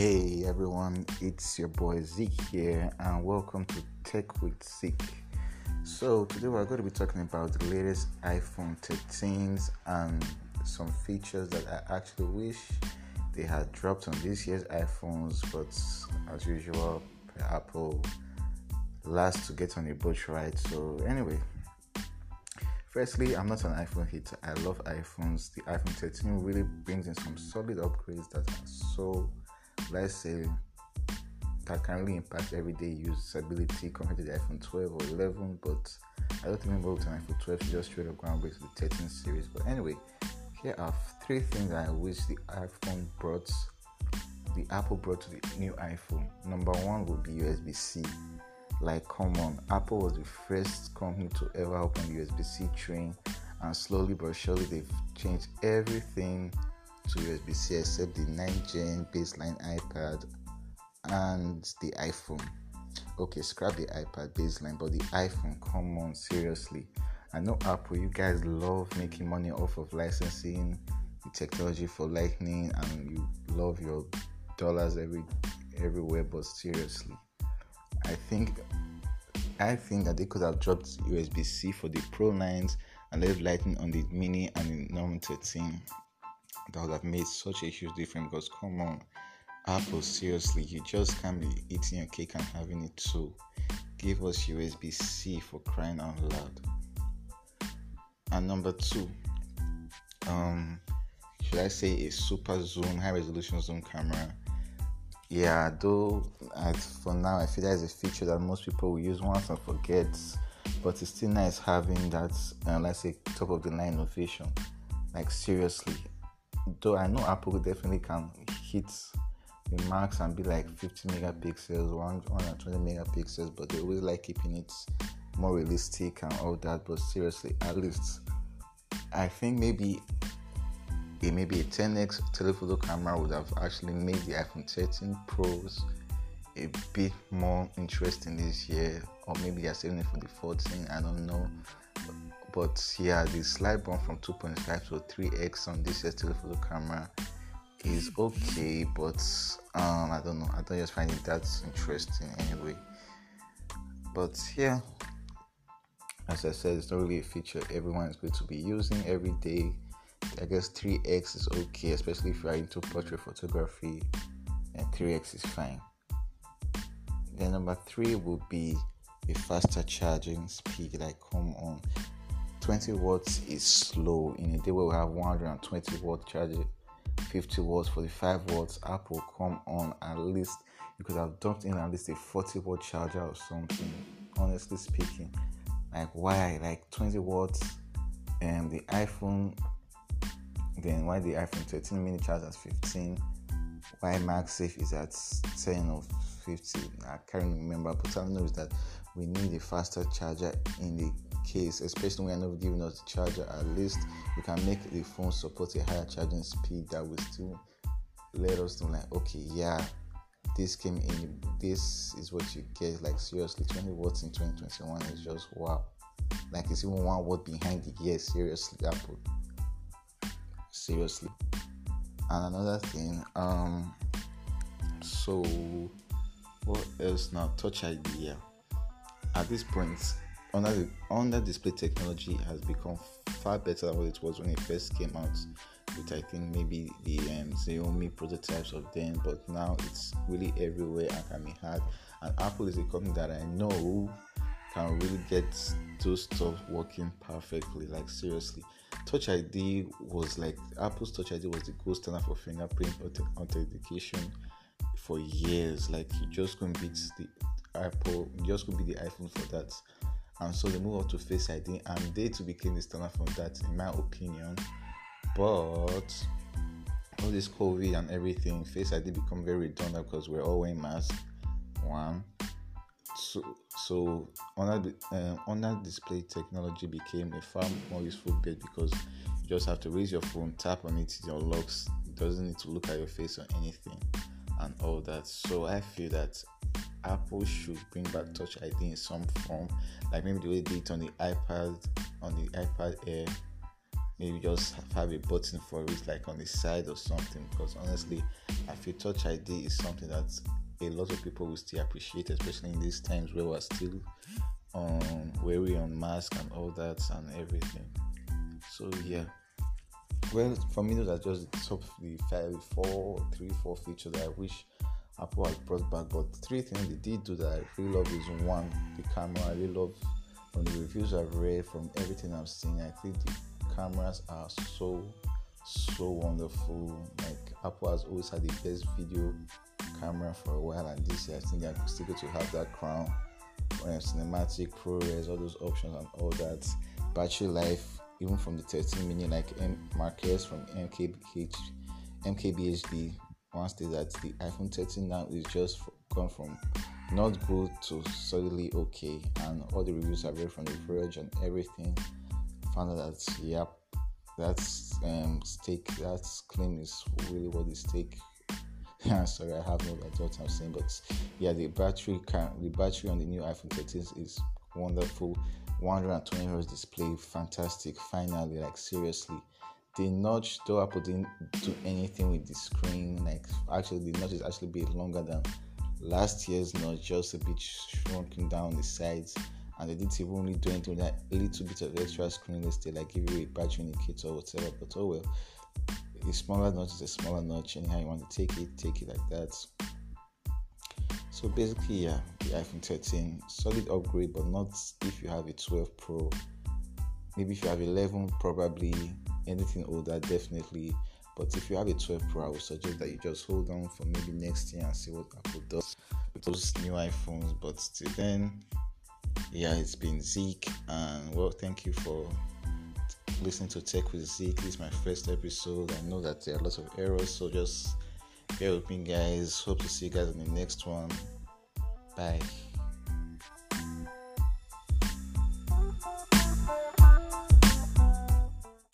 Hey everyone, it's your boy Zeke here, and welcome to Tech with Zeke. So, today we're going to be talking about the latest iPhone 13s and some features that I actually wish they had dropped on this year's iPhones, but as usual, Apple last to get on the boat right. So, anyway, firstly, I'm not an iPhone hater. I love iPhones. The iPhone 13 really brings in some solid upgrades that are so let's say eh, that can really impact everyday usability compared to the iPhone 12 or 11. But I don't to an iPhone 12 to just straight up break to the 13 series. But anyway, here are three things I wish the iPhone brought, the Apple brought to the new iPhone. Number one would be USB C. Like, come on, Apple was the first company to ever open USB C train, and slowly but surely they've changed everything to USB C except the 9 gen baseline iPad and the iPhone. Okay, scrap the iPad baseline, but the iPhone, come on, seriously. I know Apple, you guys love making money off of licensing the technology for Lightning and you love your dollars every everywhere, but seriously, I think I think that they could have dropped USB C for the Pro 9s and left Lightning on the Mini and the normal 13 that would have made such a huge difference because come on apple seriously you just can't be eating your cake and having it too. Give us usb-c for crying out loud. And number two um should i say a super zoom high resolution zoom camera? Yeah though for now i feel that is a feature that most people will use once and forget but it's still nice having that uh, let's say top of the line innovation. Like seriously though I know Apple definitely can hit the marks and be like 50 megapixels, 120 megapixels, but they always like keeping it more realistic and all that. But seriously, at least I think maybe a maybe a 10x telephoto camera would have actually made the iPhone 13 Pros a bit more interesting this year, or maybe they're saving it for the 14. I don't know but yeah the slight bump from 2.5 to 3x on this telephoto camera is okay but um i don't know. I don't just find it that interesting anyway. But yeah as i said it's not really a feature everyone is going to be using every day. I guess 3x is okay especially if you are into portrait photography and 3x is fine. Then number three would be a faster charging speed like come on 20 watts is slow. In a day where we have 120 watt charger, 50 watts, 45 watts, Apple, come on, at least you could have dumped in at least a 40 watt charger or something. Honestly speaking, like why? Like 20 watts, and the iPhone. Then why the iPhone 13 mini charge at 15? Why MagSafe is at 10 or 50? I can't remember, but I know is that we need a faster charger in the case, especially when you're not giving us the charger, at least you can make the phone support a higher charging speed that will still let us know, like, okay, yeah, this came in, this is what you get. Like, seriously, 20 watts in 2021 is just wow. Like, it's even one watt behind the Yes, seriously, Apple. Seriously. And another thing, um, so what else now? Touch ID. At this point, under the under display technology has become far better than what it was when it first came out with I think maybe the um, Xiaomi prototypes of then but now it's really everywhere and can be had and Apple is a company that I know can really get those stuff working perfectly like seriously Touch ID was like Apple's Touch ID was the gold standard for fingerprint authentication for years like you just beat the Apple just couldn't be the iPhone for that and so they move on to Face ID, and they to became the standard for that, in my opinion. But all this COVID and everything, Face ID become very redundant because we're all wearing masks. One, so so under uh, under display technology became a far more useful bit because you just have to raise your phone, tap on it, it unlocks. It doesn't need to look at your face or anything, and all that. So I feel that Apple should bring back Touch ID in some form, like maybe the way they did it on the iPad, on the iPad Air, maybe just have a button for it like on the side or something because honestly i feel touch id is something that a lot of people will still appreciate especially in these times where we're still um wary on mask and all that and everything. So yeah well for me those are just the top the five four three four features that i wish apple has brought back but three things they did do that i really love is one the camera i really love from the reviews i've read from everything i've seen i think the cameras are so so wonderful. Like Apple has always had the best video camera for a while, and this year I think they're still going to have that crown. Cinematic, ProRes, all those options, and all that. Battery life, even from the 13 mini, like M- Marques from MKBH, MKBHD, once they that the iPhone 13 now is just gone from not good to solidly okay, and all the reviews I've read from the Verge and everything found out that yep, that's um, stake. That claim is really what the stake. Sorry, I have no idea what I'm saying, but yeah, the battery can the battery on the new iPhone 13 is wonderful. 120 hertz display, fantastic. Finally, like seriously, the notch though Apple didn't do anything with the screen. Like actually, the notch is actually a bit longer than last year's notch, just a bit shrunken down the sides and they didn't even really do anything with that little bit of extra screen let's say like give you a battery indicator or whatever but oh well a smaller notch is a smaller notch anyhow you want to take it take it like that so basically yeah the iphone 13 solid upgrade but not if you have a 12 pro maybe if you have 11 probably anything older definitely but if you have a 12 pro i would suggest that you just hold on for maybe next year and see what apple does with those new iphones but till then yeah, it's been Zeke, and well, thank you for listening to Tech with Zeke. This is my first episode. I know that there are lots of errors, so just me, guys. Hope to see you guys in the next one. Bye.